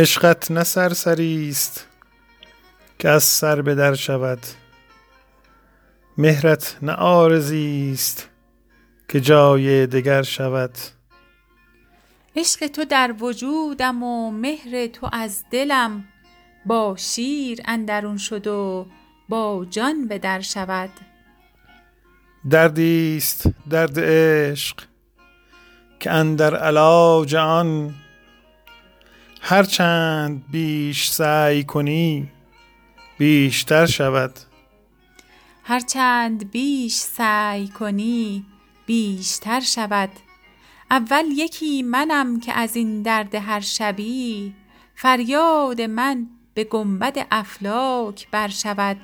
عشقت نه سرسری است که از سر به در شود. مهرت نه عارضی است که جای دگر شود. عشق تو در وجودم و مهر تو از دلم با شیر اندرون شد و با جان به در شود. دردی است درد عشق که اندر علاج آن هر چند بیش سعی کنی بیشتر شود. هر چند بیش سعی کنی بیشتر شود. اول یکی منم که از این درد هر شبی فریاد من به گنبد افلاک بر شود.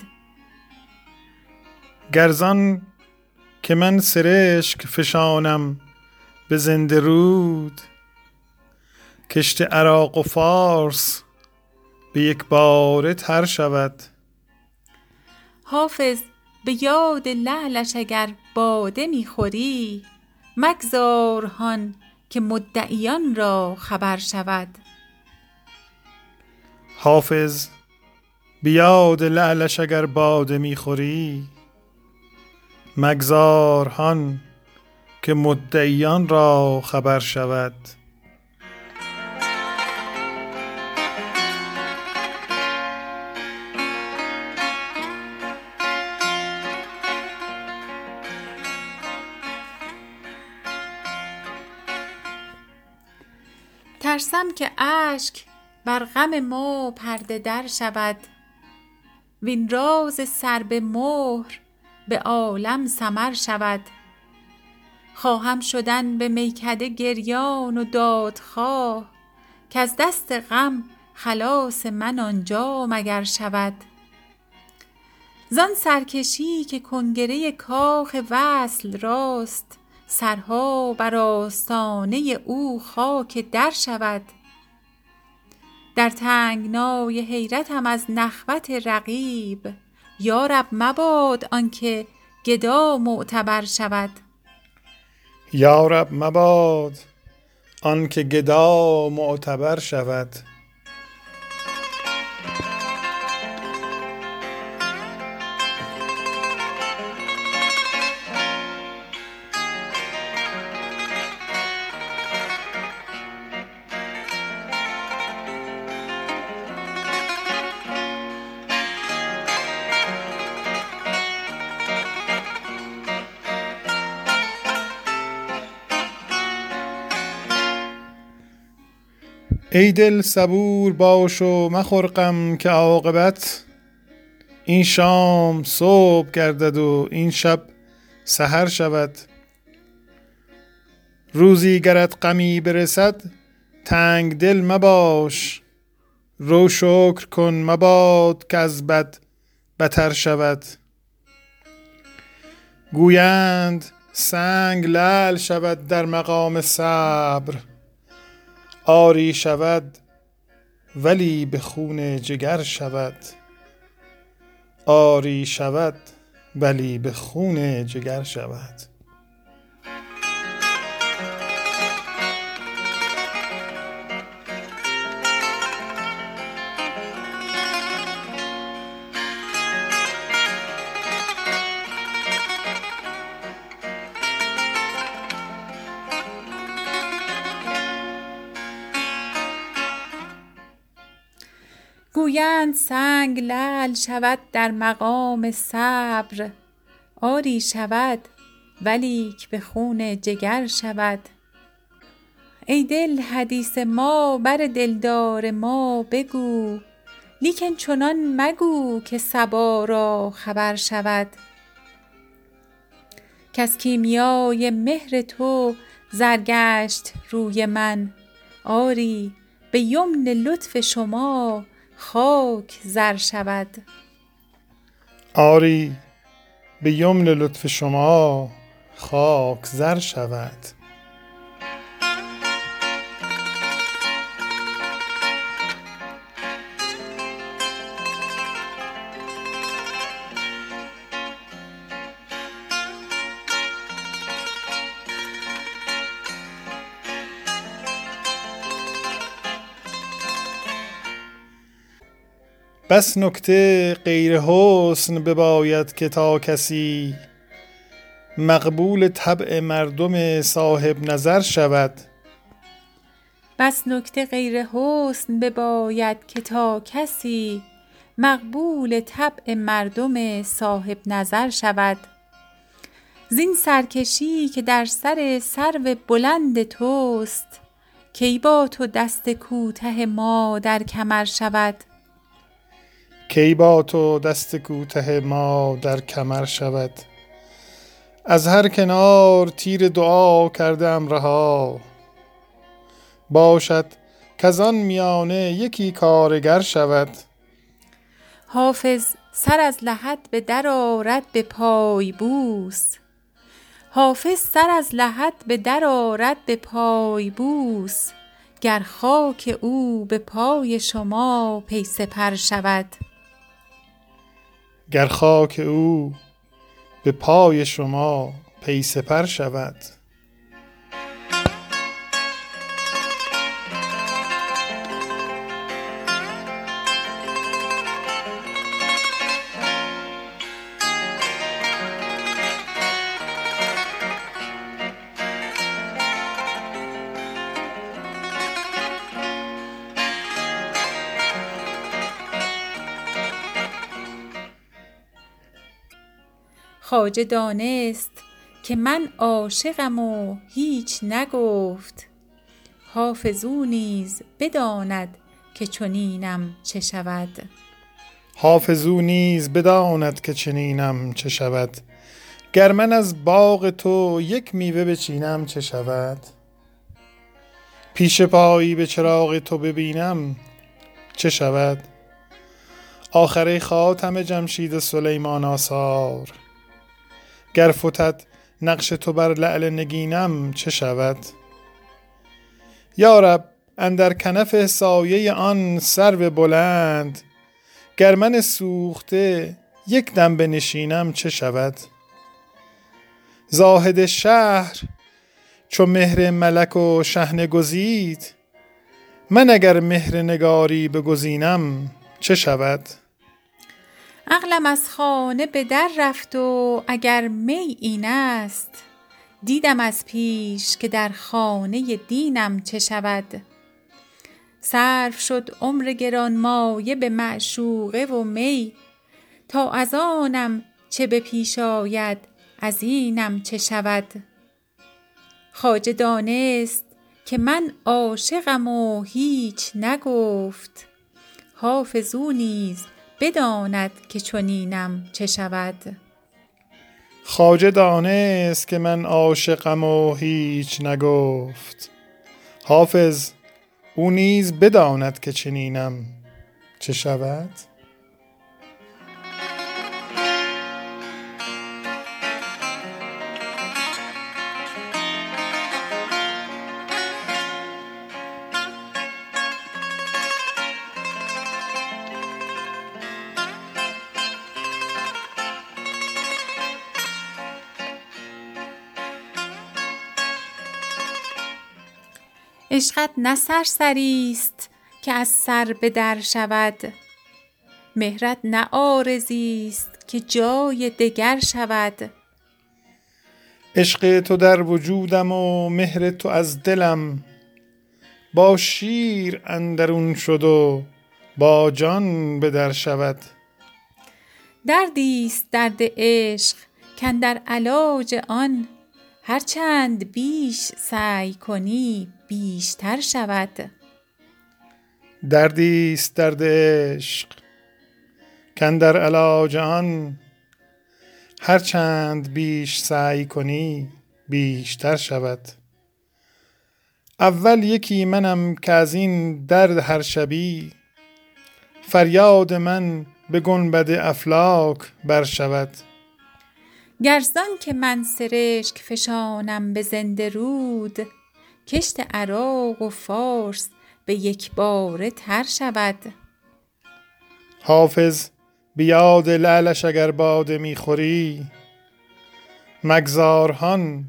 گر زان که من سرشک فشانم به زنده رود کشت عراق و فارس به یک باره تر شود. حافظ به یاد لعلش اگر باده می خوری مگذار هان که مدعیان را خبر شود. حافظ به یاد لعلش اگر باده می خوری مگذار هان که مدعیان را خبر شود. ترسم که اشک بر غم ما پرده در شود. وین راز سر به مهر به عالم سمر شود. خواهم شدن به میکده گریان و دادخواه کز دست غم خلاص من آنجا مگر شود. زان سرکشی که کنگره کاخ وصل راست سرها بر آستانه او خاک در شود. در تنگنای حیرتم از نخوت رقیب. یا رب مباد آنکه گدا معتبر شود. یا رب مباد آنکه گدا معتبر شود. ای دل صبور باش و مخور غم که عاقبت. این شام صبح گردد و این شب سحر شود. روزی گرت غمی برسد تنگ دل مباش. رو شکر کن مباد کز بد بتر شود. گویند سنگ لعل شود در مقام صبر. آری شود ولی به خون جگر شود. آری شود ولی به خون جگر شود. گویند سنگ لعل شود در مقام صبر آری شود ولیک به خون جگر شود. ای دل حدیث ما بر دلدار ما بگو لیکن چنان مگو که صبا را خبر شود. کز کیمیای مهر تو زر گشت روی من آری به یمن لطف شما خاک زر شود. آری به یمن لطف شما خاک زر شود. بس نکته غیر حسن بباید که تا کسی مقبول طبع مردم صاحب نظر شود. بس نکته غیر حسن بباید که تا کسی مقبول طبع مردم صاحب نظر شود. زین سرکشی که در سر سرو بلند توست کی با تو دست کوته ما در کمر شود. کی با تو دست کوته ما در کمر شود؟ از هر کنار تیر دعا کردم رها. باشد کزان میانه یکی کارگر شود. حافظ سر از لحد به در آرد به پای بوس. حافظ سر از لحد به در آرد به پای بوس. گر خاک او به پای شما پی سپر شود. گر خاک او به پای شما پی سپر شود. خواجه دانست که من عاشقم و هیچ نگفت. حافظ نیز بداند که چنینم چه شود. حافظ نیز بداند که چنینم چه شود. گر من از باغ تو یک میوه بچینم چه شود؟ پیش پایی به چراغ تو ببینم چه شود؟ آخره خاتم جمشید سلیمان آثار. گر فتد نقش تو بر لعل نگینم چه شود؟ یارب اندر کنف سایه آن سرو بلند گر من سوخته یک دم بنشینم چه شود؟ زاهد شهر چو مهر ملک و شهنه گزید من اگر مهر نگاری بگزینم چه شود؟ عقلم از خانه به در رفت و اگر می این است دیدم از پیش که در خانه دینم چه شود. صرف شد عمر گرانمایه به معشوقه و می تا از آنم چه به پیش آید از اینم چه شود. خواجه دانست که من عاشقم و هیچ نگفت. حافظ او بداند که چنینم چه شود. خواجه دانست که من عاشقم و هیچ نگفت. حافظ او نیز بداند که چنینم چه شود. عشقت نه سرسری است که از سر به در شود. مهرت نه عارضی است که جای دگر شود. عشق تو در وجودم و مهر تو از دلم. با شیر اندرون شد و با جان به در شود. دردی است درد عشق کاندر علاج آن. هر چند بیش سعی کنی بیشتر شود. دردی است درد عشق. کاندر علاج آن هر چند بیش سعی کنی بیشتر شود. اول یکی منم که از این درد هر شبی فریاد من به گنبد افلاک بر شود. گر زان که من سرشک فشانم به زنده رود کشت عراق و فارس به یک باره تر شود. حافظ به یاد لعلش اگر باده می خوری مگذار هان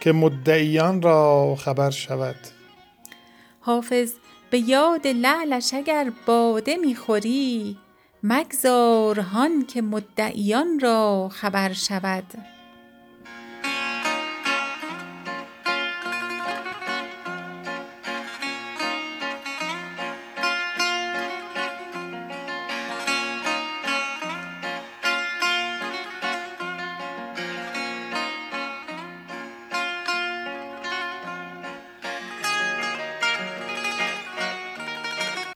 که مدعیان را خبر شود. حافظ به یاد لعلش اگر باده می خوری مگذار هان که مدعیان را خبر شود.